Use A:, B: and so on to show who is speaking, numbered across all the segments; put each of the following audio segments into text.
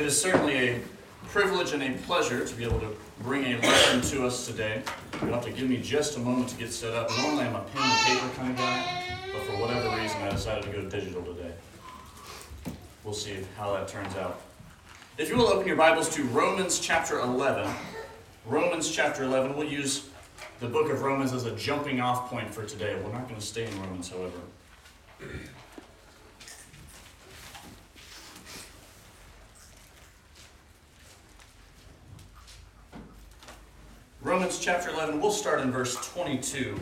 A: It is certainly a privilege and a pleasure to be able to bring a lesson to us today. You'll have to give me just a moment to get set up. Normally I'm a pen and paper kind of guy, but for whatever reason I decided to go digital today. We'll see how that turns out. If you will open your Bibles to Romans chapter 11, Romans chapter 11, we'll use the book of Romans as a jumping off point for today. We're not going to stay in Romans, however. Romans chapter 11, we'll start in verse 22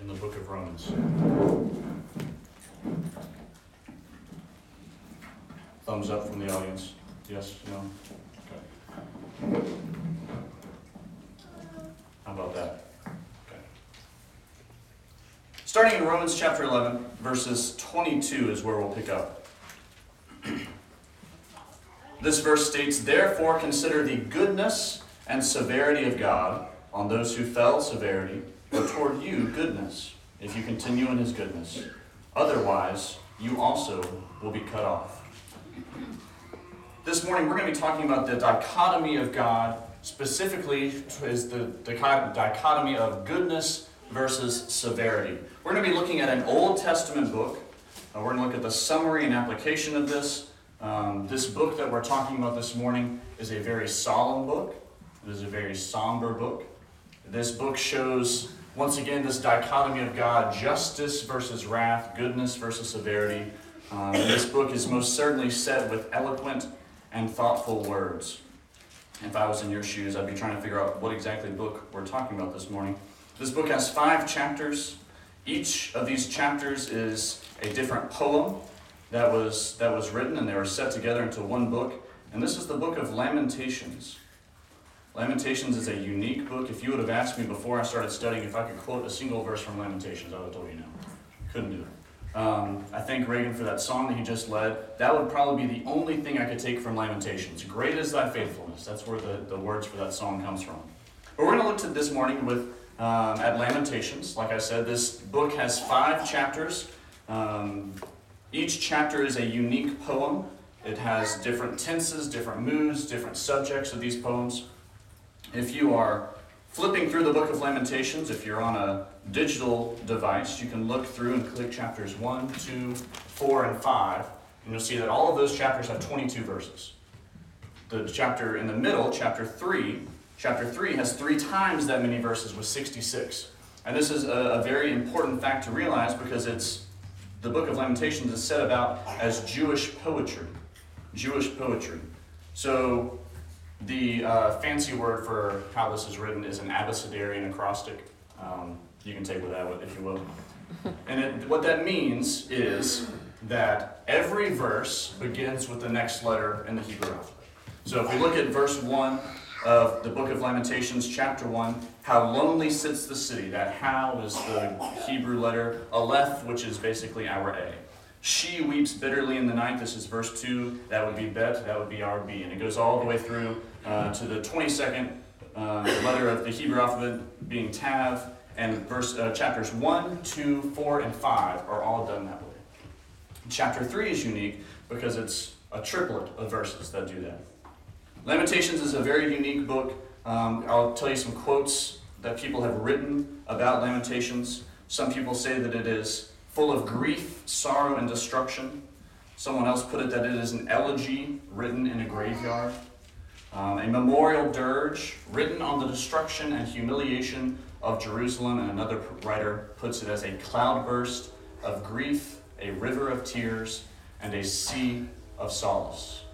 A: in the book of Romans. Thumbs up from the audience. Yes, no? Okay. How about that? Okay. Starting in Romans chapter 11, verses 22 is where we'll pick up. This verse states, Therefore consider the goodness and severity of God on those who fell severity, but toward you goodness, if you continue in his goodness. Otherwise, you also will be cut off. This morning, we're going to be talking about the dichotomy of God, specifically, is the dichotomy of goodness versus severity. We're going to be looking at an Old Testament book. Uh, we're going to look at the summary and application of this. Um, this book that we're talking about this morning is a very solemn book. It is a very somber book. This book shows, once again, this dichotomy of God justice versus wrath, goodness versus severity. Um, this book is most certainly set with eloquent and thoughtful words. If I was in your shoes, I'd be trying to figure out what exactly book we're talking about this morning. This book has five chapters. Each of these chapters is a different poem that was, that was written, and they were set together into one book. And this is the book of Lamentations. Lamentations is a unique book. If you would have asked me before I started studying if I could quote a single verse from Lamentations, I would have told you no. Couldn't do it. Um, I thank Reagan for that song that he just led. That would probably be the only thing I could take from Lamentations. Great is thy faithfulness. That's where the, the words for that song comes from. But we're going to look to this morning with um, at Lamentations. Like I said, this book has five chapters. Um, each chapter is a unique poem. It has different tenses, different moods, different subjects of these poems. If you are flipping through the book of Lamentations, if you're on a digital device, you can look through and click chapters 1, 2, 4, and 5, and you'll see that all of those chapters have 22 verses. The chapter in the middle, chapter 3, chapter 3 has three times that many verses with 66. And this is a, a very important fact to realize because it's the book of Lamentations is set about as Jewish poetry. Jewish poetry. So the uh, fancy word for how this is written is an abecedarian acrostic. Um, you can take with that if you will. And it, what that means is that every verse begins with the next letter in the Hebrew alphabet. So if we look at verse 1 of the book of Lamentations, chapter 1, how lonely sits the city. That how is the Hebrew letter Aleph, which is basically our A. She weeps bitterly in the night. This is verse 2. That would be Bet. That would be our B. And it goes all the way through uh, to the 22nd uh, letter of the Hebrew alphabet being Tav. And verse, uh, chapters 1, 2, 4, and 5 are all done that way. Chapter 3 is unique because it's a triplet of verses that do that. Lamentations is a very unique book. Um, I'll tell you some quotes that people have written about Lamentations. Some people say that it is full of grief, sorrow, and destruction. Someone else put it that it is an elegy written in a graveyard, um, a memorial dirge written on the destruction and humiliation of Jerusalem, and another writer puts it as a cloudburst of grief, a river of tears, and a sea of solace.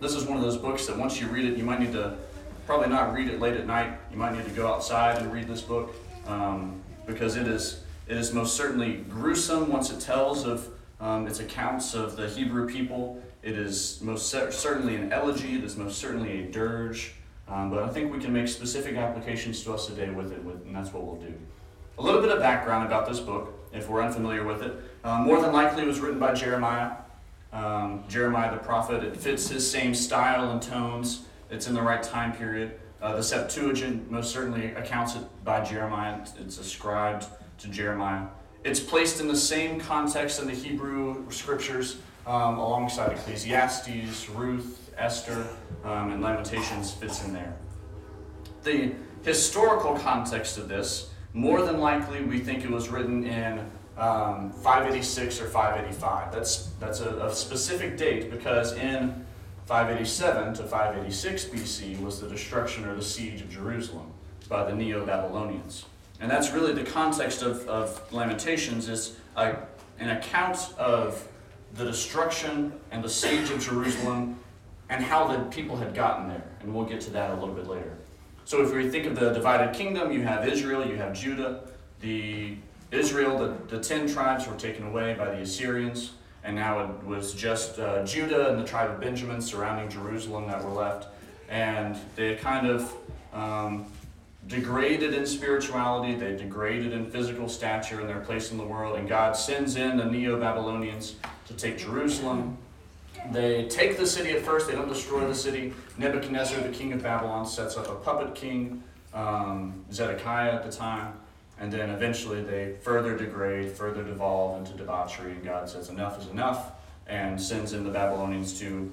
A: This is one of those books that once you read it, you might need to probably not read it late at night. You might need to go outside and read this book um, because it is it is most certainly gruesome once it tells of um, its accounts of the Hebrew people. It is most certainly an elegy. It is most certainly a dirge. Um, but I think we can make specific applications to us today with it, and that's what we'll do. A little bit of background about this book, if we're unfamiliar with it. Um, more than likely, it was written by Jeremiah. Um, Jeremiah the prophet. It fits his same style and tones. It's in the right time period. Uh, the Septuagint most certainly accounts it by Jeremiah. It's ascribed to Jeremiah. It's placed in the same context in the Hebrew scriptures um, alongside Ecclesiastes, Ruth, Esther, um, and Lamentations fits in there. The historical context of this, more than likely, we think it was written in um, 586 or 585. That's, that's a, a specific date because in 587 to 586 BC was the destruction or the siege of Jerusalem by the Neo-Babylonians. And that's really the context of, of Lamentations is a, an account of the destruction and the siege of Jerusalem and how the people had gotten there. And we'll get to that a little bit later. So if we think of the divided kingdom, you have Israel, you have Judah. The Israel, the, the ten tribes were taken away by the Assyrians, and now it was just uh, Judah and the tribe of Benjamin surrounding Jerusalem that were left. And they kind of um, degraded in spirituality, they degraded in physical stature and their place in the world, and God sends in the Neo Babylonians to take Jerusalem. They take the city at first, they don't destroy the city. Nebuchadnezzar, the king of Babylon, sets up a puppet king, um, Zedekiah at the time, and then eventually they further degrade, further devolve into debauchery, and God says, Enough is enough, and sends in the Babylonians to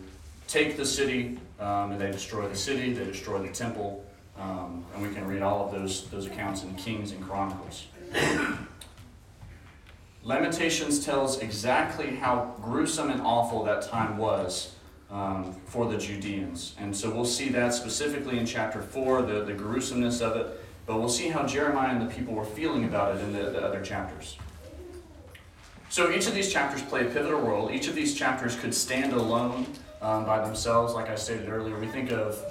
A: take the city, um, and they destroy the city, they destroy the temple, um, and we can read all of those, those accounts in Kings and Chronicles. Lamentations tells exactly how gruesome and awful that time was um, for the Judeans. And so we'll see that specifically in chapter 4, the, the gruesomeness of it, but we'll see how Jeremiah and the people were feeling about it in the, the other chapters. So each of these chapters play a pivotal role. Each of these chapters could stand alone um, by themselves, like I stated earlier. We think of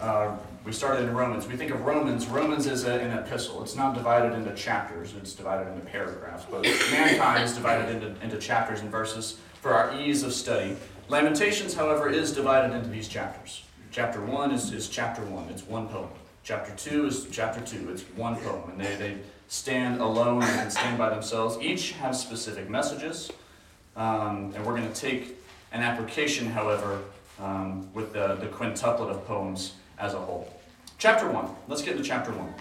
A: uh, we started in Romans. We think of Romans. Romans is a, an epistle. It's not divided into chapters, it's divided into paragraphs. But mankind is divided into, into chapters and verses for our ease of study. Lamentations, however, is divided into these chapters. Chapter 1 is, is chapter 1, it's one poem. Chapter 2 is chapter 2, it's one poem. And they, they stand alone and stand by themselves. Each have specific messages. Um, and we're going to take an application, however, um, with the, the quintuplet of poems as a whole. Chapter 1. Let's get into chapter 1.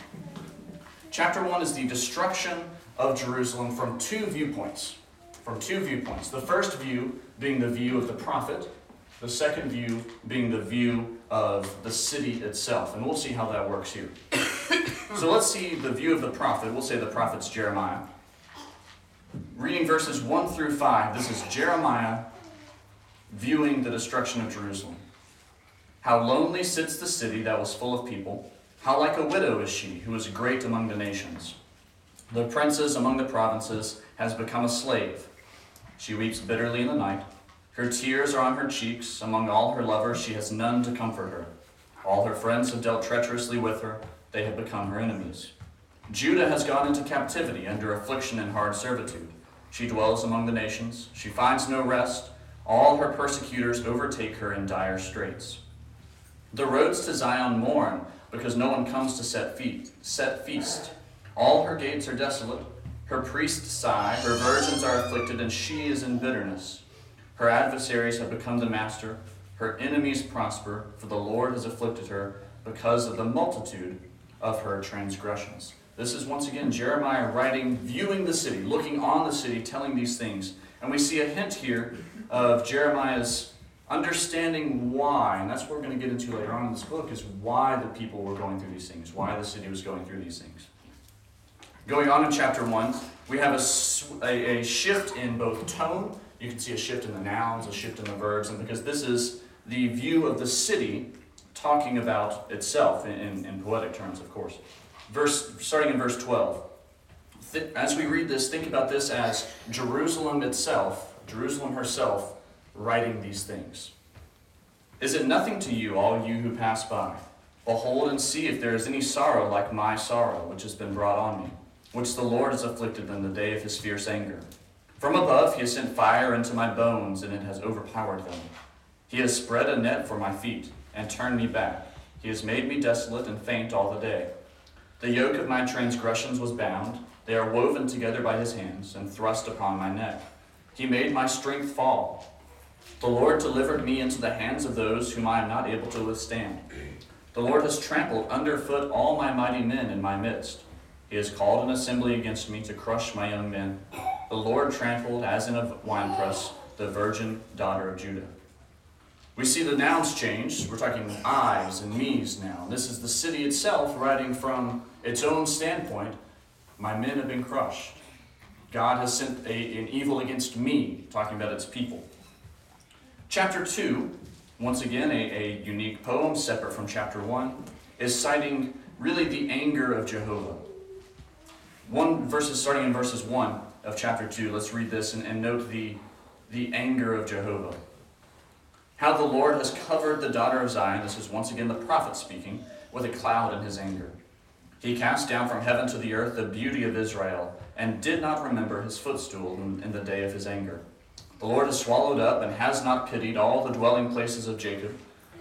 A: Chapter 1 is the destruction of Jerusalem from two viewpoints. From two viewpoints. The first view being the view of the prophet, the second view being the view of the city itself. And we'll see how that works here. so let's see the view of the prophet. We'll say the prophet's Jeremiah. Reading verses 1 through 5, this is Jeremiah viewing the destruction of Jerusalem. How lonely sits the city that was full of people. How like a widow is she, who is great among the nations. The princess among the provinces has become a slave. She weeps bitterly in the night. Her tears are on her cheeks. Among all her lovers, she has none to comfort her. All her friends have dealt treacherously with her. They have become her enemies. Judah has gone into captivity under affliction and hard servitude. She dwells among the nations. She finds no rest. All her persecutors overtake her in dire straits. The roads to Zion mourn, because no one comes to set feet, set feast. All her gates are desolate. Her priests sigh, her virgins are afflicted, and she is in bitterness. Her adversaries have become the master, her enemies prosper, for the Lord has afflicted her because of the multitude of her transgressions. This is once again Jeremiah writing, viewing the city, looking on the city, telling these things. And we see a hint here of Jeremiah's understanding why, and that's what we're going to get into later on in this book, is why the people were going through these things, why the city was going through these things. Going on in chapter 1, we have a, a, a shift in both tone, you can see a shift in the nouns, a shift in the verbs, and because this is the view of the city talking about itself in, in, in poetic terms, of course. Verse, starting in verse 12. As we read this, think about this as Jerusalem itself, Jerusalem herself, writing these things. Is it nothing to you, all you who pass by? Behold and see if there is any sorrow like my sorrow, which has been brought on me, which the Lord has afflicted in the day of his fierce anger. From above he has sent fire into my bones, and it has overpowered them. He has spread a net for my feet, and turned me back. He has made me desolate and faint all the day. The yoke of my transgressions was bound. They are woven together by his hands, and thrust upon my neck. He made my strength fall. The Lord delivered me into the hands of those whom I am not able to withstand. The Lord has trampled underfoot all my mighty men in my midst. He has called an assembly against me to crush my young men. The Lord trampled, as in a winepress, the virgin daughter of Judah. We see the nouns changed. We're talking I's and me's now. This is the city itself writing from its own standpoint. My men have been crushed. God has sent a, an evil against me, talking about its people. Chapter 2, once again, a, a unique poem separate from chapter 1, is citing really the anger of Jehovah. One verses starting in verses 1 of chapter 2, let's read this and, and note the, the anger of Jehovah. How the Lord has covered the daughter of Zion, this is once again the prophet speaking, with a cloud in his anger. He cast down from heaven to the earth the beauty of Israel, and did not remember his footstool in, in the day of his anger. The Lord has swallowed up and has not pitied all the dwelling places of Jacob.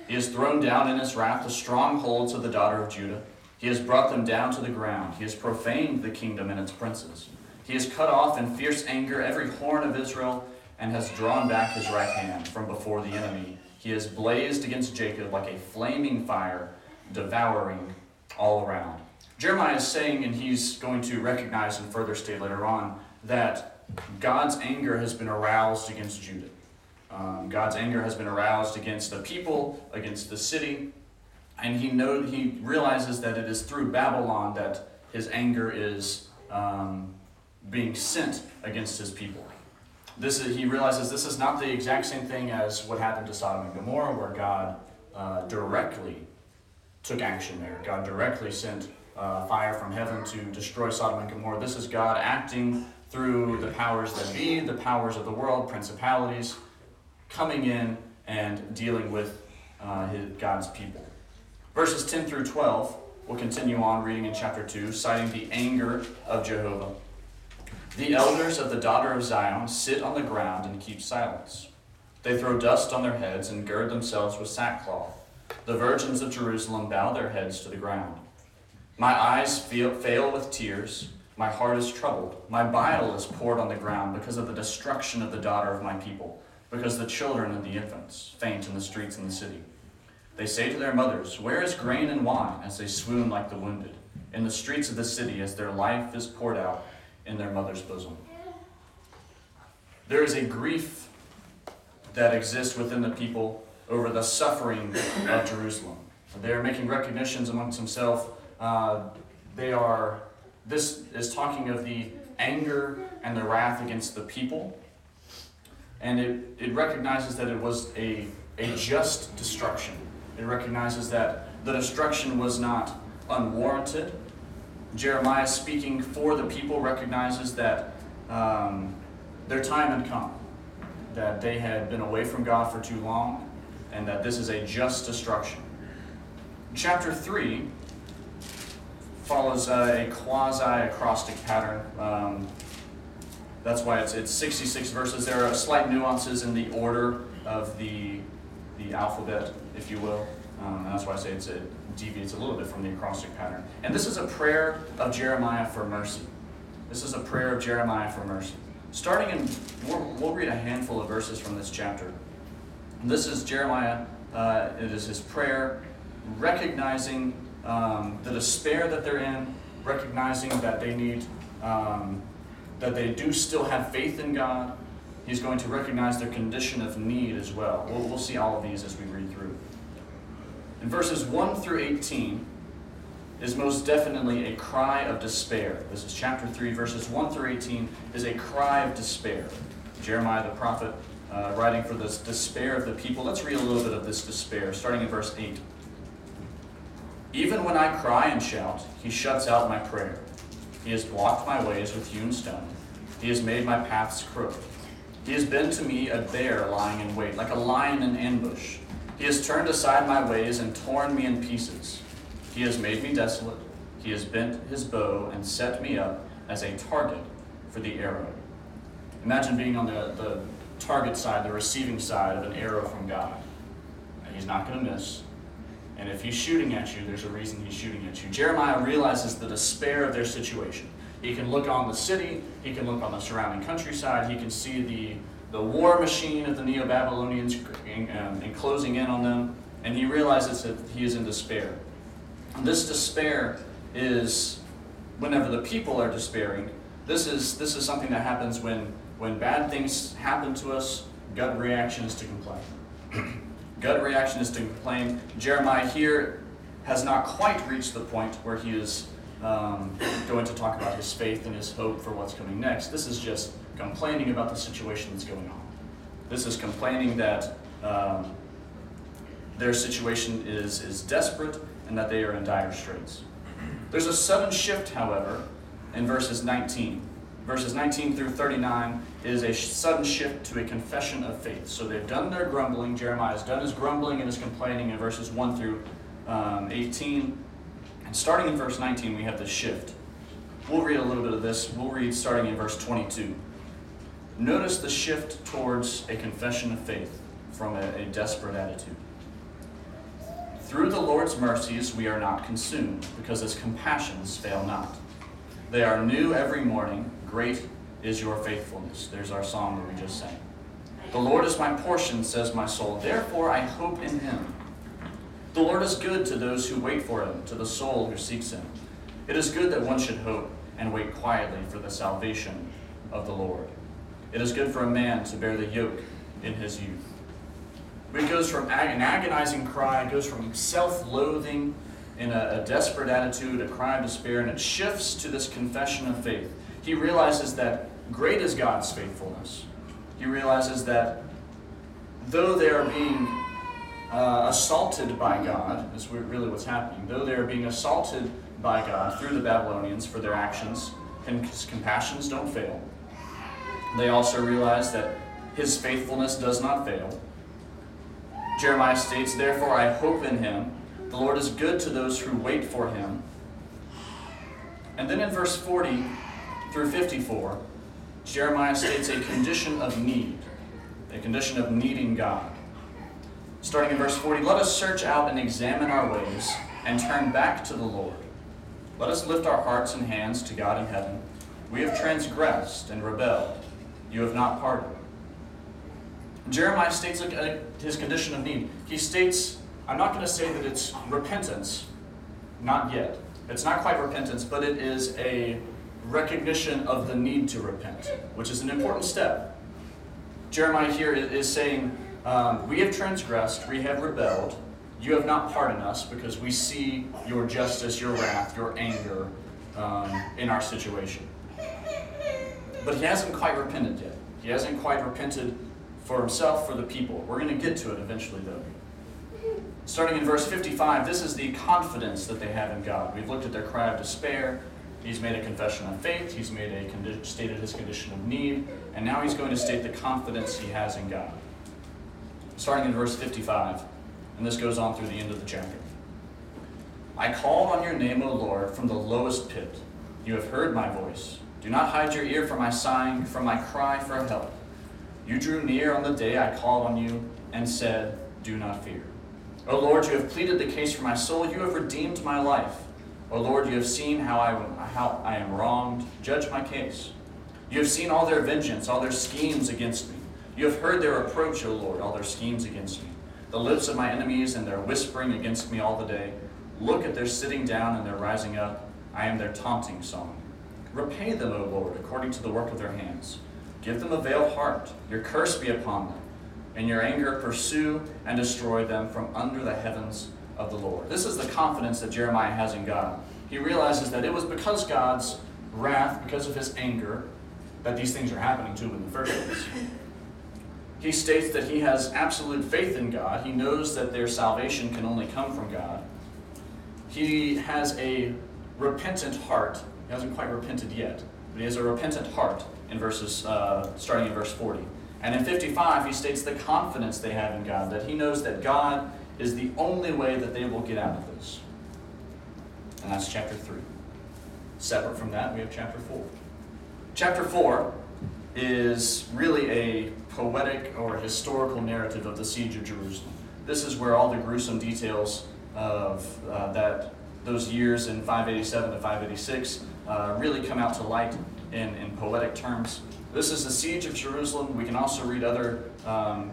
A: He has thrown down in his wrath the strongholds of the daughter of Judah. He has brought them down to the ground. He has profaned the kingdom and its princes. He has cut off in fierce anger every horn of Israel and has drawn back his right hand from before the enemy. He has blazed against Jacob like a flaming fire, devouring all around. Jeremiah is saying, and he's going to recognize and further state later on, that God's anger has been aroused against Judah. Um, God's anger has been aroused against the people, against the city, and he know he realizes that it is through Babylon that his anger is um, being sent against his people. This is, he realizes this is not the exact same thing as what happened to Sodom and Gomorrah, where God uh, directly took action there. God directly sent uh, fire from heaven to destroy Sodom and Gomorrah. This is God acting through the powers that be, the powers of the world, principalities, coming in and dealing with uh, his, God's people. Verses 10 through 12, we'll continue on reading in chapter 2, citing the anger of Jehovah. The elders of the daughter of Zion sit on the ground and keep silence. They throw dust on their heads and gird themselves with sackcloth. The virgins of Jerusalem bow their heads to the ground. My eyes feel, fail with tears. My heart is troubled. My bile is poured on the ground because of the destruction of the daughter of my people, because the children and the infants faint in the streets and the city. They say to their mothers, Where is grain and wine? as they swoon like the wounded, in the streets of the city as their life is poured out in their mother's bosom. There is a grief that exists within the people over the suffering of Jerusalem. They are making recognitions amongst themselves. Uh, they are, this is talking of the anger and the wrath against the people. And it, it recognizes that it was a, a just destruction. It recognizes that the destruction was not unwarranted, Jeremiah, speaking for the people, recognizes that um, their time had come, that they had been away from God for too long, and that this is a just destruction. Chapter 3 follows a quasi acrostic pattern. Um, that's why it's, it's 66 verses. There are slight nuances in the order of the, the alphabet, if you will. Um, that's why I say it deviates a little bit from the acrostic pattern. And this is a prayer of Jeremiah for mercy. This is a prayer of Jeremiah for mercy. Starting in, we'll, we'll read a handful of verses from this chapter. This is Jeremiah, uh, it is his prayer, recognizing um, the despair that they're in, recognizing that they need, um, that they do still have faith in God. He's going to recognize their condition of need as well. We'll, we'll see all of these as we read through. In verses 1 through 18 is most definitely a cry of despair. This is chapter 3, verses 1 through 18 is a cry of despair. Jeremiah the prophet uh, writing for this despair of the people. Let's read a little bit of this despair, starting in verse 8. Even when I cry and shout, he shuts out my prayer. He has blocked my ways with hewn stone. He has made my paths crooked. He has been to me a bear lying in wait, like a lion in ambush. He has turned aside my ways and torn me in pieces. He has made me desolate. He has bent his bow and set me up as a target for the arrow. Imagine being on the, the target side, the receiving side of an arrow from God. He's not going to miss. And if he's shooting at you, there's a reason he's shooting at you. Jeremiah realizes the despair of their situation. He can look on the city, he can look on the surrounding countryside, he can see the the war machine of the Neo Babylonians um, and closing in on them, and he realizes that he is in despair. And this despair is whenever the people are despairing. This is this is something that happens when when bad things happen to us gut reaction is to complain. gut reaction is to complain. Jeremiah here has not quite reached the point where he is um, going to talk about his faith and his hope for what's coming next. This is just complaining about the situation that's going on. This is complaining that um, their situation is, is desperate and that they are in dire straits. There's a sudden shift, however, in verses 19. Verses 19 through 39 is a sudden shift to a confession of faith. So they've done their grumbling. Jeremiah has done his grumbling and his complaining in verses 1 through um, 18. And starting in verse 19, we have this shift. We'll read a little bit of this. We'll read starting in verse 22. Notice the shift towards a confession of faith from a, a desperate attitude. Through the Lord's mercies we are not consumed, because his compassions fail not. They are new every morning. Great is your faithfulness. There's our song that we just sang. The Lord is my portion, says my soul. Therefore I hope in him. The Lord is good to those who wait for him, to the soul who seeks him. It is good that one should hope and wait quietly for the salvation of the Lord. It is good for a man to bear the yoke in his youth. It goes from an agonizing cry, it goes from self loathing in a, a, desperate attitude, a cry of despair, and it shifts to this confession of faith. He realizes that great is God's faithfulness. He realizes that though they are being uh, assaulted by God, is really what's happening, though they are being assaulted by God through the Babylonians for their actions, and his compassions don't fail. They also realize that his faithfulness does not fail. Jeremiah states, Therefore I hope in him. The Lord is good to those who wait for him. And then in verse 40 through 54, Jeremiah states a condition of need, a condition of needing God. Starting in verse 40, let us search out and examine our ways and turn back to the Lord. Let us lift our hearts and hands to God in heaven. We have transgressed and rebelled. You have not pardoned. Jeremiah states his condition of need. He states, I'm not going to say that it's repentance, not yet. It's not quite repentance, but it is a recognition of the need to repent, which is an important step. Jeremiah here is saying, um, We have transgressed, we have rebelled. You have not pardoned us because we see your justice, your wrath, your anger um, in our situation. But he hasn't quite repented yet. He hasn't quite repented for himself, for the people. We're going to get to it eventually, though. Starting in verse 55, this is the confidence that they have in God. We've looked at their cry of despair. He's made a confession of faith. He's made a condi- stated his condition of need, and now he's going to state the confidence he has in God. Starting in verse 55, and this goes on through the end of the chapter. I called on your name, O Lord, from the lowest pit. You have heard my voice. Do not hide your ear from my sighing, from my cry for help. You drew near on the day I called on you and said, Do not fear. O Lord, you have pleaded the case for my soul. You have redeemed my life. O Lord, you have seen how I, how I am wronged. Judge my case. You have seen all their vengeance, all their schemes against me. You have heard their approach, O Lord, all their schemes against me. The lips of my enemies and their whispering against me all the day. Look at their sitting down and their rising up. I am their taunting song. Repay them, O Lord, according to the work of their hands. Give them a veiled heart. Your curse be upon them. In your anger, pursue and destroy them from under the heavens of the Lord. This is the confidence that Jeremiah has in God. He realizes that it was because God's wrath, because of his anger, that these things are happening to him in the first place. He states that he has absolute faith in God. He knows that their salvation can only come from God. He has a repentant heart. He hasn't quite repented yet, but he has a repentant heart in verses, uh, starting in verse 40. And in 55, he states the confidence they have in God, that he knows that God is the only way that they will get out of this. And that's chapter 3. Separate from that, we have chapter 4. Chapter 4 is really a poetic or historical narrative of the siege of Jerusalem. This is where all the gruesome details of uh, that those years in 587 to 586 uh, really come out to light in, in poetic terms. This is the siege of Jerusalem. We can also read other um,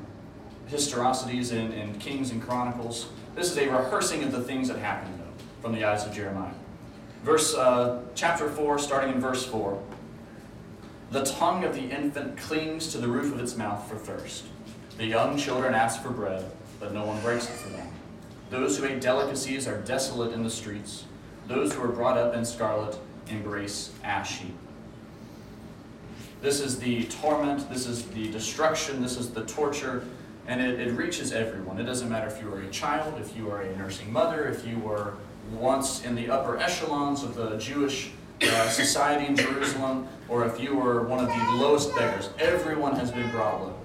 A: historicities in Kings and Chronicles. This is a rehearsing of the things that happened, though, from the eyes of Jeremiah. Verse, uh, chapter 4, starting in verse 4. The tongue of the infant clings to the roof of its mouth for thirst. The young children ask for bread, but no one breaks it for them. Those who ate delicacies are desolate in the streets. Those who are brought up in scarlet embrace ash heap. This is the torment, this is the destruction, this is the torture, and it, it reaches everyone. It doesn't matter if you are a child, if you are a nursing mother, if you were once in the upper echelons of the Jewish uh, society in Jerusalem, or if you were one of the lowest beggars. Everyone has been brought low.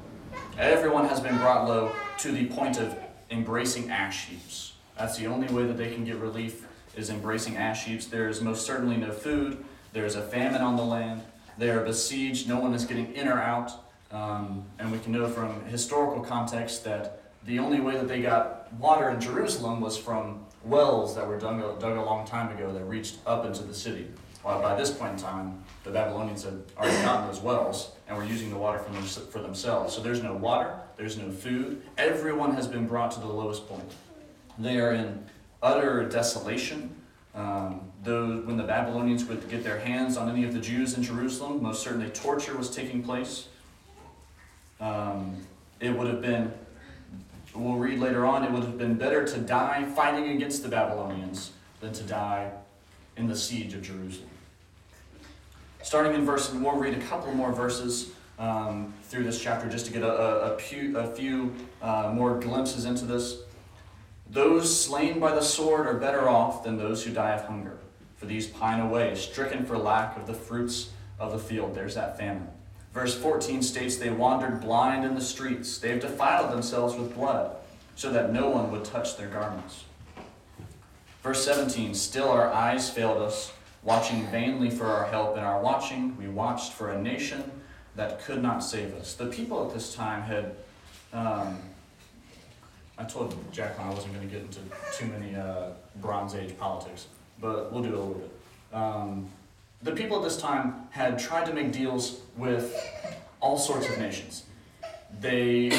A: Everyone has been brought low to the point of embracing ash heaps. That's the only way that they can get relief is embracing ash heaps. There is most certainly no food. There is a famine on the land. They are besieged. No one is getting in or out. Um, and we can know from historical context that the only way that they got water in Jerusalem was from wells that were dug, dug a long time ago that reached up into the city. While by this point in time, the Babylonians had already gotten those wells and were using the water for, them, for themselves. So there's no water, there's no food. Everyone has been brought to the lowest point. They are in utter desolation. Um, when the Babylonians would get their hands on any of the Jews in Jerusalem, most certainly torture was taking place. Um, it would have been, we'll read later on, it would have been better to die fighting against the Babylonians than to die in the siege of Jerusalem. Starting in verse, we'll read a couple more verses um, through this chapter just to get a, a, a, few, a few uh, more glimpses into this. Those slain by the sword are better off than those who die of hunger, for these pine away, stricken for lack of the fruits of the field. There's that famine. Verse 14 states, They wandered blind in the streets. They have defiled themselves with blood, so that no one would touch their garments. Verse 17, Still our eyes failed us, watching vainly for our help. In our watching, we watched for a nation that could not save us. The people at this time had. Um, I told Jacqueline I wasn't going to get into too many uh, Bronze Age politics, but we'll do a little bit. Um, the people at this time had tried to make deals with all sorts of nations. They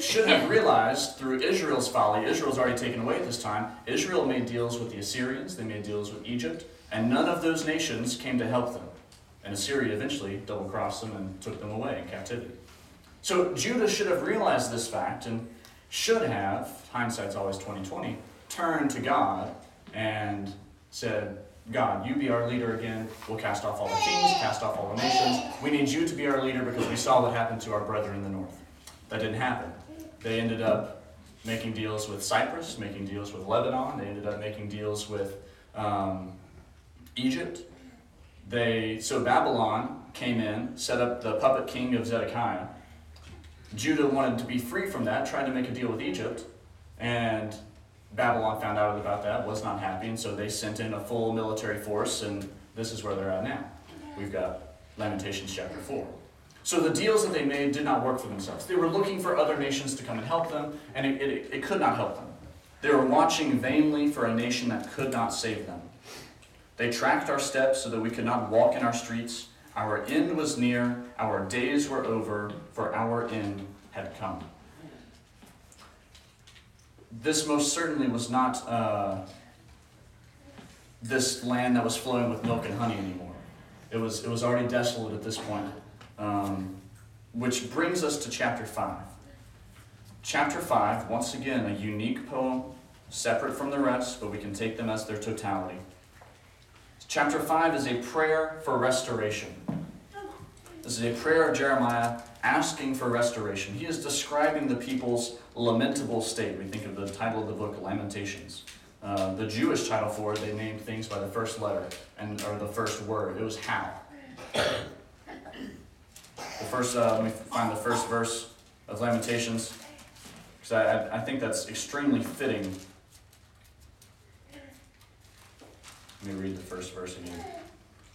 A: should have realized through Israel's folly, Israel's already taken away at this time, Israel made deals with the Assyrians, they made deals with Egypt, and none of those nations came to help them. And Assyria eventually double crossed them and took them away in captivity. So Judah should have realized this fact and should have, hindsight's always 2020, turned to God and said, God, you be our leader again. We'll cast off all the kings, cast off all the nations. We need you to be our leader because we saw what happened to our brethren in the north. That didn't happen. They ended up making deals with Cyprus, making deals with Lebanon. They ended up making deals with um, Egypt. They so Babylon came in, set up the puppet king of Zedekiah. Judah wanted to be free from that, tried to make a deal with Egypt, and Babylon found out about that, was not happy, and so they sent in a full military force, and this is where they're at now. We've got Lamentations chapter 4. So the deals that they made did not work for themselves. They were looking for other nations to come and help them, and it, it, it could not help them. They were watching vainly for a nation that could not save them. They tracked our steps so that we could not walk in our streets. Our end was near, our days were over, for our end had come this most certainly was not uh, this land that was flowing with milk and honey anymore. It was, it was already desolate at this point. Um, which brings us to chapter 5. Chapter 5, once again, a unique poem, separate from the rest, but we can take them as their totality. Chapter 5 is a prayer for restoration. This is a prayer of Jeremiah asking for restoration. He is describing the people's lamentable state. We think of the title of the book, Lamentations. Uh, the Jewish title for it, they named things by the first letter and or the first word. It was how. The first, uh, let me find the first verse of Lamentations, because I, I think that's extremely fitting. Let me read the first verse again.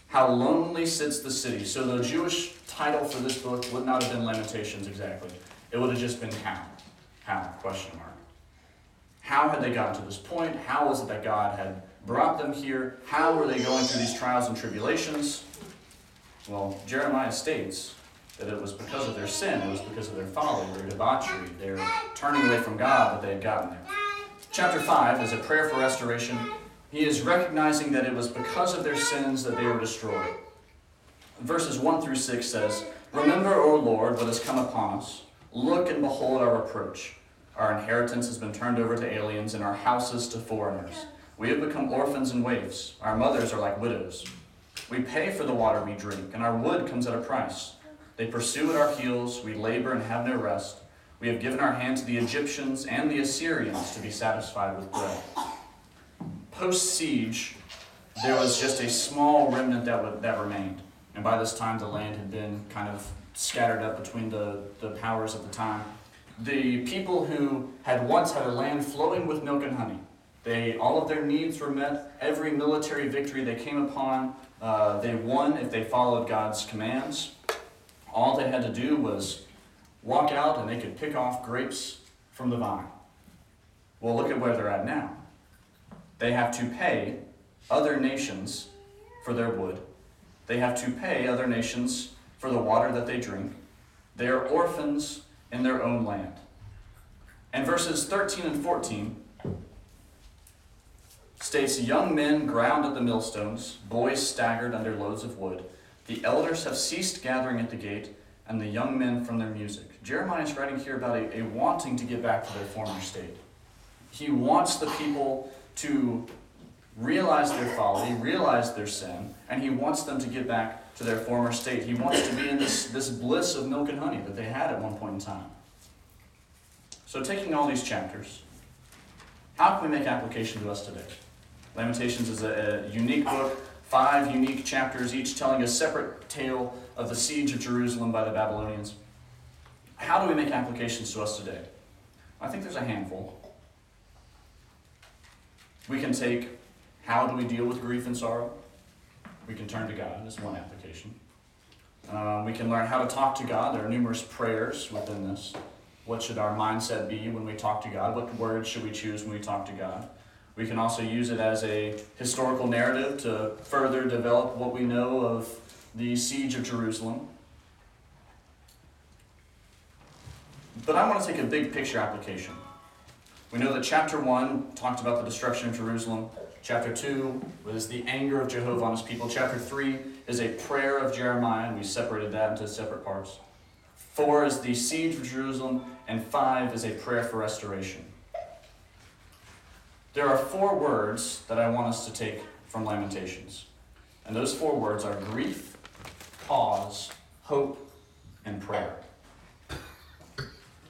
A: How lonely sits the city. So the Jewish title for this book would not have been Lamentations exactly. It would have just been How. How? Question mark. How had they gotten to this point? How was it that God had brought them here? How were they going through these trials and tribulations? Well, Jeremiah states that it was because of their sin, it was because of their folly, their debauchery, their turning away from God that they had gotten there. Chapter 5 is a prayer for restoration he is recognizing that it was because of their sins that they were destroyed. Verses 1 through 6 says, Remember, O Lord, what has come upon us. Look and behold our reproach. Our inheritance has been turned over to aliens, and our houses to foreigners. We have become orphans and waifs. Our mothers are like widows. We pay for the water we drink, and our wood comes at a price. They pursue at our heels. We labor and have no rest. We have given our hand to the Egyptians and the Assyrians to be satisfied with bread. Post siege, there was just a small remnant that, that remained. And by this time, the land had been kind of scattered up between the, the powers at the time. The people who had once had a land flowing with milk and honey, they, all of their needs were met. Every military victory they came upon, uh, they won if they followed God's commands. All they had to do was walk out and they could pick off grapes from the vine. Well, look at where they're at now. They have to pay other nations for their wood. They have to pay other nations for the water that they drink. They are orphans in their own land. And verses 13 and 14 states Young men ground at the millstones, boys staggered under loads of wood. The elders have ceased gathering at the gate, and the young men from their music. Jeremiah is writing here about a, a wanting to get back to their former state. He wants the people to realize their folly, realize their sin, and he wants them to get back to their former state. He wants to be in this, this bliss of milk and honey that they had at one point in time. So, taking all these chapters, how can we make application to us today? Lamentations is a, a unique book, five unique chapters, each telling a separate tale of the siege of Jerusalem by the Babylonians. How do we make applications to us today? I think there's a handful. We can take how do we deal with grief and sorrow? We can turn to God as one application. Uh, we can learn how to talk to God. There are numerous prayers within this. What should our mindset be when we talk to God? What words should we choose when we talk to God? We can also use it as a historical narrative to further develop what we know of the siege of Jerusalem. But I want to take a big picture application. We know that chapter 1 talked about the destruction of Jerusalem. Chapter 2 was the anger of Jehovah on his people. Chapter 3 is a prayer of Jeremiah, and we separated that into separate parts. 4 is the siege of Jerusalem, and 5 is a prayer for restoration. There are four words that I want us to take from Lamentations. And those four words are grief, pause, hope, and prayer.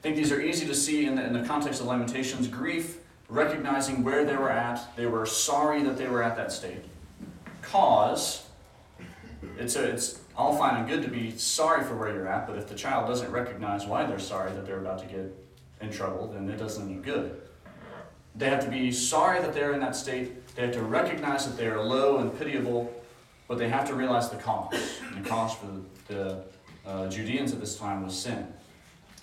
A: I think these are easy to see in the, in the context of Lamentations. Grief, recognizing where they were at, they were sorry that they were at that state. Cause, it's, a, it's all fine and good to be sorry for where you're at, but if the child doesn't recognize why they're sorry that they're about to get in trouble, then it doesn't do good. They have to be sorry that they're in that state. They have to recognize that they are low and pitiable, but they have to realize the cause. The cause for the, the uh, Judeans at this time was sin.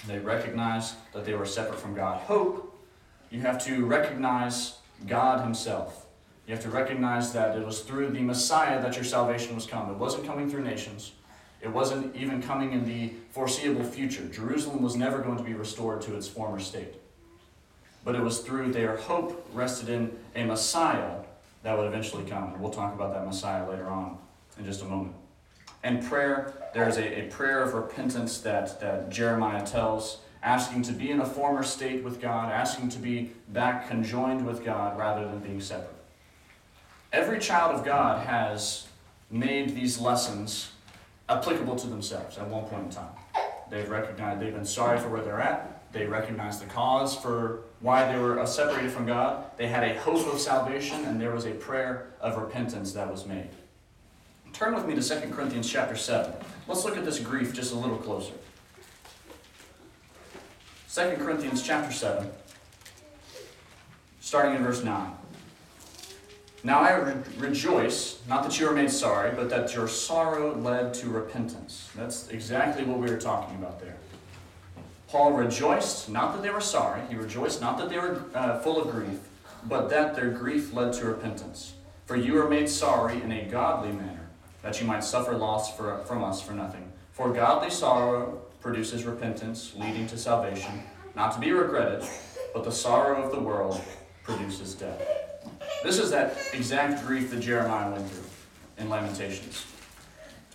A: They recognized that they were separate from God. Hope, you have to recognize God Himself. You have to recognize that it was through the Messiah that your salvation was come. It wasn't coming through nations. It wasn't even coming in the foreseeable future. Jerusalem was never going to be restored to its former state. But it was through their hope rested in a Messiah that would eventually come. And we'll talk about that Messiah later on in just a moment. And prayer, there is a, a prayer of repentance that, that Jeremiah tells, asking to be in a former state with God, asking to be back conjoined with God rather than being separate. Every child of God has made these lessons applicable to themselves at one point in time. They've recognized they've been sorry for where they're at. They recognize the cause for why they were separated from God. They had a hope of salvation, and there was a prayer of repentance that was made. Turn with me to 2 Corinthians chapter 7. Let's look at this grief just a little closer. 2 Corinthians chapter 7, starting in verse 9. Now I re- rejoice, not that you are made sorry, but that your sorrow led to repentance. That's exactly what we were talking about there. Paul rejoiced, not that they were sorry, he rejoiced not that they were uh, full of grief, but that their grief led to repentance. For you are made sorry in a godly manner, that you might suffer loss for, from us for nothing. For godly sorrow produces repentance, leading to salvation, not to be regretted, but the sorrow of the world produces death. This is that exact grief that Jeremiah went through in Lamentations.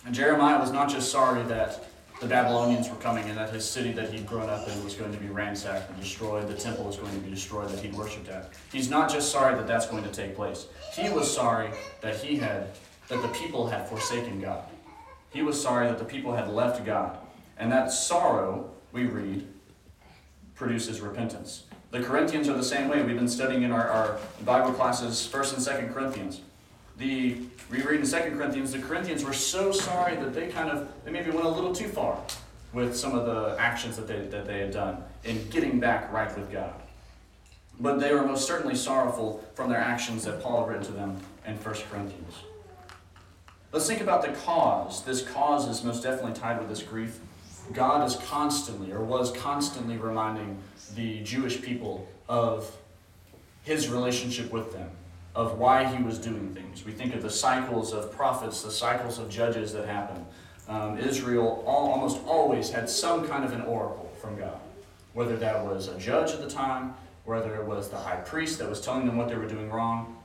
A: And Jeremiah was not just sorry that the Babylonians were coming and that his city that he'd grown up in was going to be ransacked and destroyed. The temple was going to be destroyed that he'd worshipped at. He's not just sorry that that's going to take place. He was sorry that he had, that the people had forsaken God. He was sorry that the people had left God. And that sorrow, we read, produces repentance. The Corinthians are the same way. We've been studying in our, our Bible classes, 1st and 2nd Corinthians. The we read in 2 Corinthians, the Corinthians were so sorry that they kind of, they maybe went a little too far with some of the actions that they, that they had done in getting back right with God. But they were most certainly sorrowful from their actions that Paul had written to them in 1 Corinthians. Let's think about the cause. This cause is most definitely tied with this grief. God is constantly, or was constantly, reminding the Jewish people of his relationship with them of why he was doing things. We think of the cycles of prophets, the cycles of judges that happen. Um, Israel all, almost always had some kind of an oracle from God, whether that was a judge at the time, whether it was the high priest that was telling them what they were doing wrong.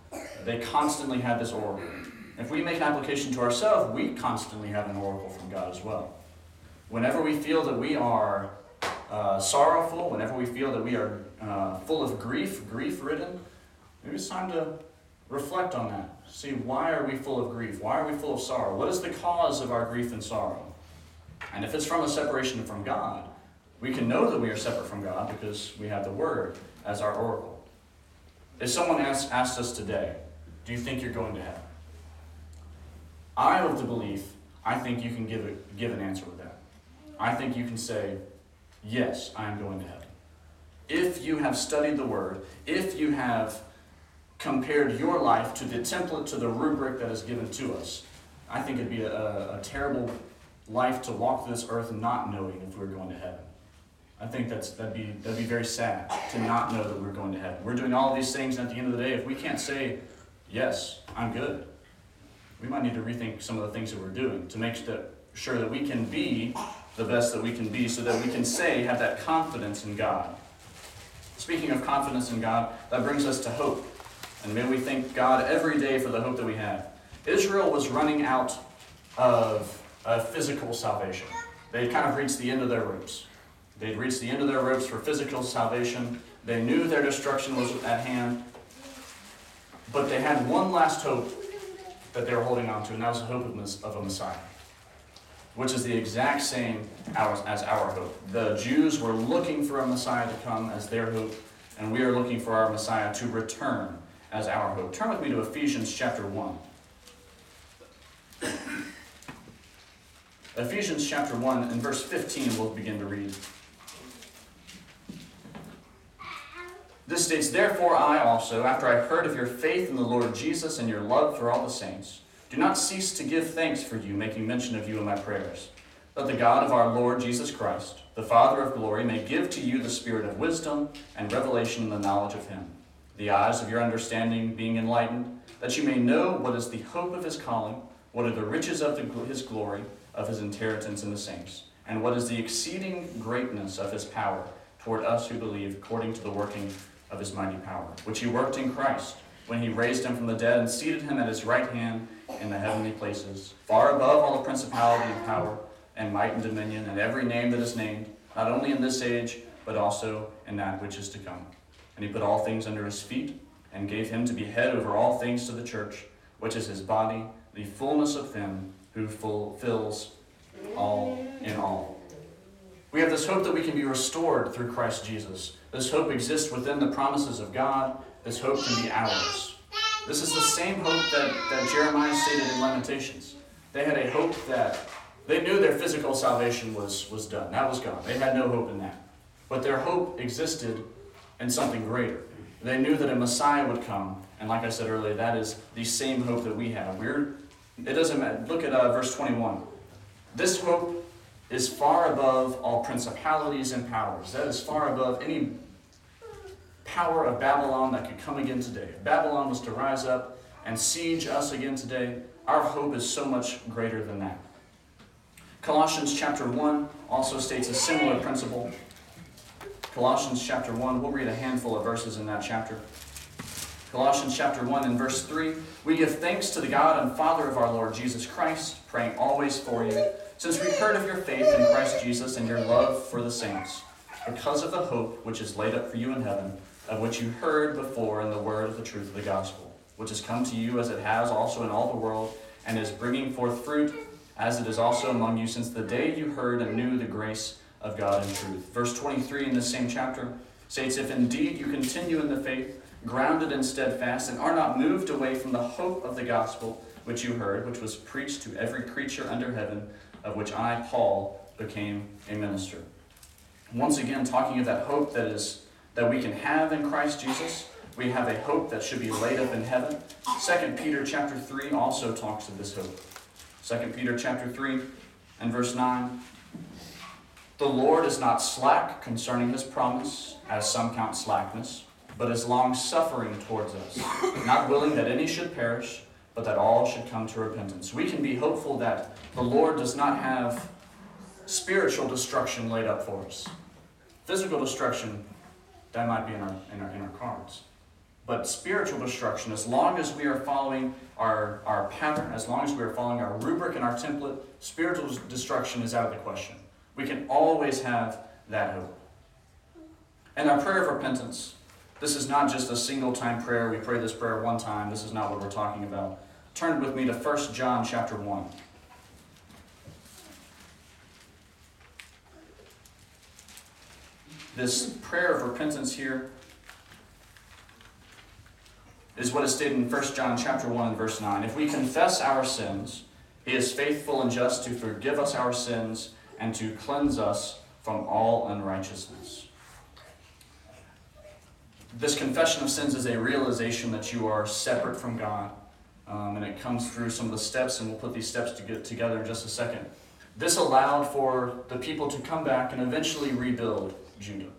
A: They constantly had this oracle. If we make an application to ourselves, we constantly have an oracle from God as well. Whenever we feel that we are uh, sorrowful, whenever we feel that we are uh, full of grief, grief ridden, maybe it's time to Reflect on that. See, why are we full of grief? Why are we full of sorrow? What is the cause of our grief and sorrow? And if it's from a separation from God, we can know that we are separate from God because we have the Word as our oracle. If someone asked us today, Do you think you're going to heaven? I have the belief, I think you can give, a, give an answer with that. I think you can say, Yes, I am going to heaven. If you have studied the Word, if you have compared your life to the template, to the rubric that is given to us. I think it'd be a, a terrible life to walk this earth not knowing if we are going to heaven. I think that's that'd be that'd be very sad to not know that we're going to heaven. We're doing all these things, and at the end of the day, if we can't say, "Yes, I'm good," we might need to rethink some of the things that we're doing to make sure that we can be the best that we can be, so that we can say, have that confidence in God. Speaking of confidence in God, that brings us to hope. And may we thank God every day for the hope that we have. Israel was running out of uh, physical salvation. They kind of reached the end of their ropes. They'd reached the end of their ropes for physical salvation. They knew their destruction was at hand. But they had one last hope that they were holding on to, and that was the hope of a Messiah, which is the exact same as our hope. The Jews were looking for a Messiah to come as their hope, and we are looking for our Messiah to return as our hope. Turn with me to Ephesians chapter 1. Ephesians chapter 1 and verse 15 we'll begin to read. This states, Therefore I also, after I heard of your faith in the Lord Jesus and your love for all the saints, do not cease to give thanks for you, making mention of you in my prayers. That the God of our Lord Jesus Christ, the Father of glory, may give to you the spirit of wisdom and revelation in the knowledge of him the eyes of your understanding being enlightened, that you may know what is the hope of his calling, what are the riches of the, his glory, of his inheritance in the saints, and what is the exceeding greatness of his power toward us who believe, according to the working of his mighty power, which he worked in Christ when he raised him from the dead and seated him at his right hand in the heavenly places, far above all the principality and power and might and dominion and every name that is named, not only in this age, but also in that which is to come and he put all things under his feet, and gave him to be head over all things to the church, which is his body, the fullness of him who fulfills all in all. We have this hope that we can be restored through Christ Jesus. This hope exists within the promises of God. This hope can be ours. This is the same hope that, that Jeremiah stated in Lamentations. They had a hope that they knew their physical salvation was, was done. That was gone. They had no hope in that. But their hope existed in something greater. They knew that a Messiah would come, and like I said earlier, that is the same hope that we have. We're, it doesn't matter. Look at uh, verse 21. This hope is far above all principalities and powers. That is far above any power of Babylon that could come again today. If Babylon was to rise up and siege us again today, our hope is so much greater than that. Colossians chapter 1 also states a similar principle. Colossians chapter 1, we'll read a handful of verses in that chapter. Colossians chapter 1 and verse 3 We give thanks to the God and Father of our Lord Jesus Christ, praying always for you, since we heard of your faith in Christ Jesus and your love for the saints, because of the hope which is laid up for you in heaven, of which you heard before in the word of the truth of the gospel, which has come to you as it has also in all the world, and is bringing forth fruit, as it is also among you since the day you heard and knew the grace of God in truth. Verse 23 in this same chapter states, If indeed you continue in the faith, grounded and steadfast, and are not moved away from the hope of the gospel which you heard, which was preached to every creature under heaven, of which I, Paul, became a minister. Once again, talking of that hope that is that we can have in Christ Jesus. We have a hope that should be laid up in heaven. 2 Peter chapter 3 also talks of this hope. 2 Peter chapter 3 and verse 9. The Lord is not slack concerning his promise, as some count slackness, but is long suffering towards us, not willing that any should perish, but that all should come to repentance. We can be hopeful that the Lord does not have spiritual destruction laid up for us. Physical destruction, that might be in our, in our, in our cards. But spiritual destruction, as long as we are following our, our pattern, as long as we are following our rubric and our template, spiritual destruction is out of the question. We can always have that hope. And our prayer of repentance, this is not just a single time prayer. We pray this prayer one time. This is not what we're talking about. Turn with me to 1 John chapter 1. This prayer of repentance here is what is stated in 1 John chapter 1 and verse 9. If we confess our sins, he is faithful and just to forgive us our sins and to cleanse us from all unrighteousness. This confession of sins is a realization that you are separate from God. Um, and it comes through some of the steps, and we'll put these steps to get together in just a second. This allowed for the people to come back and eventually rebuild Judah.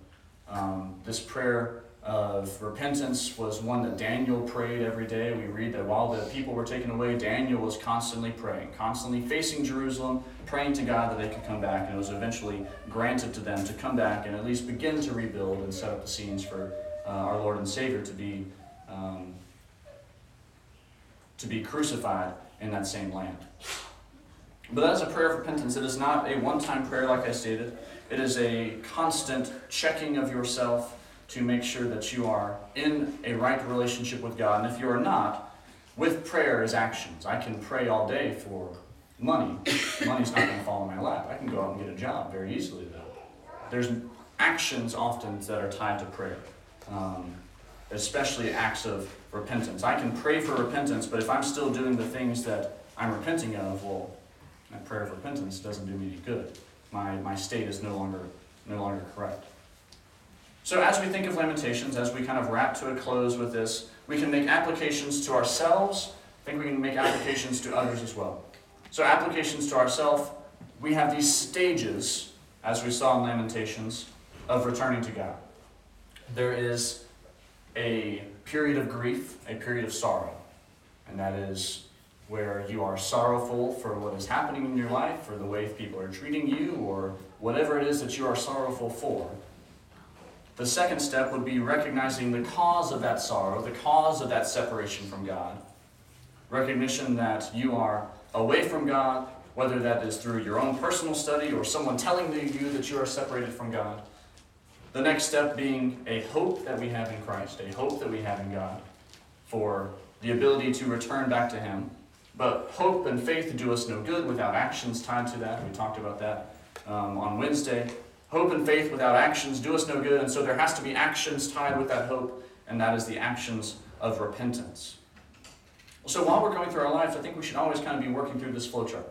A: Um, this prayer of repentance was one that Daniel prayed every day. We read that while the people were taken away, Daniel was constantly praying, constantly facing Jerusalem, praying to God that they could come back, and it was eventually granted to them to come back and at least begin to rebuild and set up the scenes for uh, our Lord and Savior to be um, to be crucified in that same land. But that is a prayer of repentance. It is not a one-time prayer, like I stated. It is a constant checking of yourself to make sure that you are in a right relationship with God. And if you are not, with prayer is actions. I can pray all day for money. Money's not going to fall in my lap. I can go out and get a job very easily, though. There's actions often that are tied to prayer, um, especially acts of repentance. I can pray for repentance, but if I'm still doing the things that I'm repenting of, well, my prayer of repentance doesn't do me any good. My, my state is no longer, no longer correct. So, as we think of Lamentations, as we kind of wrap to a close with this, we can make applications to ourselves. I think we can make applications to others as well. So, applications to ourselves, we have these stages, as we saw in Lamentations, of returning to God. There is a period of grief, a period of sorrow, and that is where you are sorrowful for what is happening in your life, or the way people are treating you, or whatever it is that you are sorrowful for. The second step would be recognizing the cause of that sorrow, the cause of that separation from God. Recognition that you are away from God, whether that is through your own personal study or someone telling you that you are separated from God. The next step being a hope that we have in Christ, a hope that we have in God for the ability to return back to Him. But hope and faith do us no good without actions tied to that. We talked about that um, on Wednesday. Hope and faith without actions do us no good, and so there has to be actions tied with that hope, and that is the actions of repentance. So while we're going through our lives, I think we should always kind of be working through this flowchart.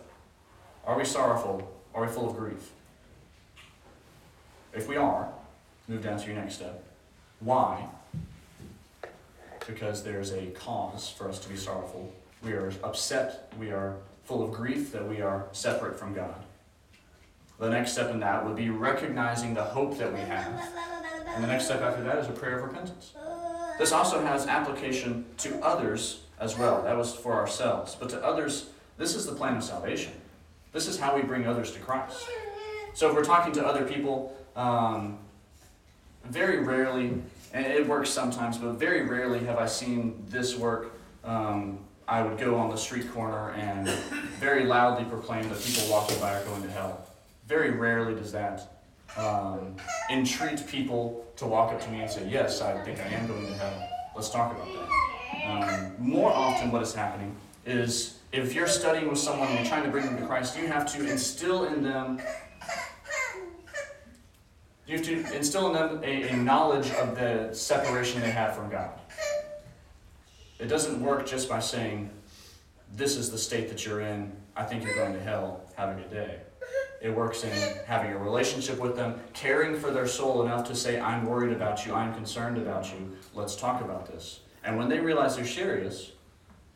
A: Are we sorrowful? Are we full of grief? If we are, move down to your next step. Why? Because there's a cause for us to be sorrowful. We are upset, we are full of grief that we are separate from God. The next step in that would be recognizing the hope that we have. And the next step after that is a prayer of repentance. This also has application to others as well. That was for ourselves. But to others, this is the plan of salvation. This is how we bring others to Christ. So if we're talking to other people, um, very rarely, and it works sometimes, but very rarely have I seen this work um, I would go on the street corner and very loudly proclaim that people walking by are going to hell. Very rarely does that um, entreat people to walk up to me and say, Yes, I think I am going to hell. Let's talk about that. Um, more often, what is happening is if you're studying with someone and you're trying to bring them to Christ, you have to instill in them you have to instill in them a, a knowledge of the separation they have from God. It doesn't work just by saying, This is the state that you're in. I think you're going to hell. Have a good day. It works in having a relationship with them, caring for their soul enough to say, I'm worried about you, I'm concerned about you, let's talk about this. And when they realize they're serious,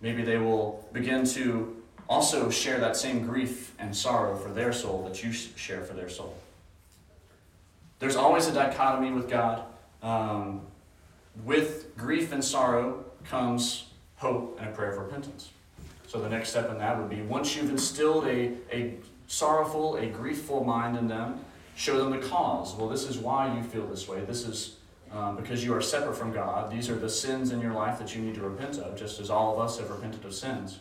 A: maybe they will begin to also share that same grief and sorrow for their soul that you share for their soul. There's always a dichotomy with God. Um, with grief and sorrow comes hope and a prayer of repentance. So the next step in that would be once you've instilled a, a sorrowful, a griefful mind in them, show them the cause. Well, this is why you feel this way. This is um, because you are separate from God. These are the sins in your life that you need to repent of, just as all of us have repented of sins.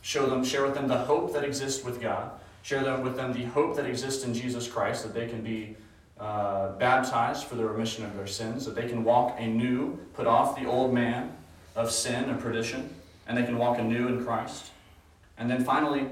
A: Show them, share with them the hope that exists with God. Share them with them the hope that exists in Jesus Christ, that they can be uh, baptized for the remission of their sins, that they can walk anew, put off the old man of sin and perdition, and they can walk anew in Christ. And then finally,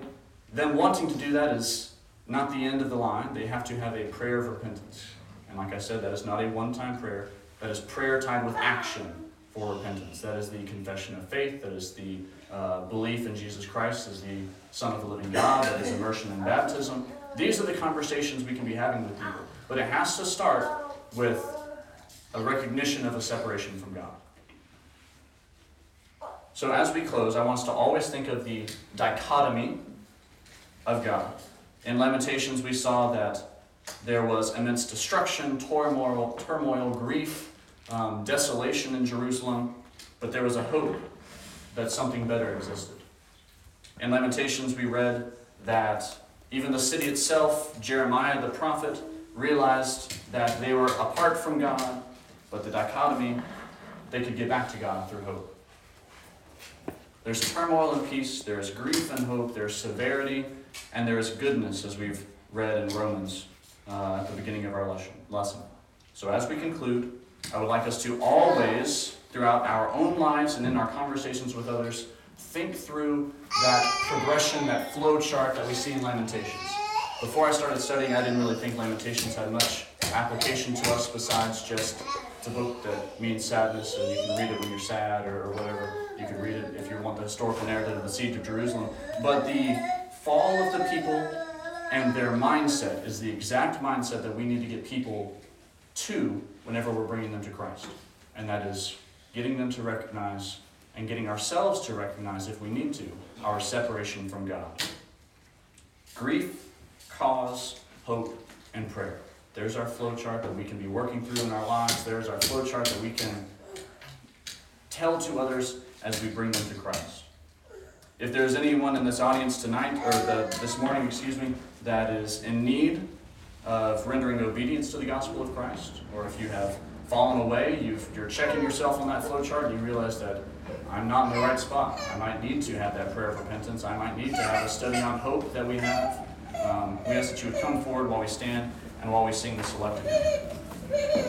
A: them wanting to do that is not the end of the line. They have to have a prayer of repentance. And like I said, that is not a one time prayer, that is prayer tied with action for repentance. That is the confession of faith, that is the uh, belief in Jesus Christ as the Son of the living God, that is immersion in baptism. These are the conversations we can be having with people. But it has to start with a recognition of a separation from God. So as we close, I want us to always think of the dichotomy of God. In Lamentations, we saw that there was immense destruction, turmoil, turmoil grief, um, desolation in Jerusalem, but there was a hope that something better existed. In Lamentations, we read that even the city itself, Jeremiah the prophet, realized that they were apart from God, but the dichotomy, they could get back to God through hope. There's turmoil and peace, there's grief and hope, there's severity, and there's goodness, as we've read in Romans uh, at the beginning of our lesson. So, as we conclude, I would like us to always, throughout our own lives and in our conversations with others, think through that progression, that flow chart that we see in Lamentations. Before I started studying, I didn't really think Lamentations had much application to us besides just it's a book that means sadness, and you can read it when you're sad or, or whatever. You can read it if you want the historical narrative of the siege of Jerusalem. But the fall of the people and their mindset is the exact mindset that we need to get people to whenever we're bringing them to Christ. And that is getting them to recognize and getting ourselves to recognize, if we need to, our separation from God. Grief cause, hope, and prayer. There's our flow chart that we can be working through in our lives. There's our flow chart that we can tell to others as we bring them to Christ. If there's anyone in this audience tonight, or the, this morning, excuse me, that is in need of rendering obedience to the gospel of Christ, or if you have fallen away, you are checking yourself on that flow chart, you realize that I'm not in the right spot. I might need to have that prayer of repentance. I might need to have a study on hope that we have. Um, we ask that you would come forward while we stand and while we sing the selected hymn.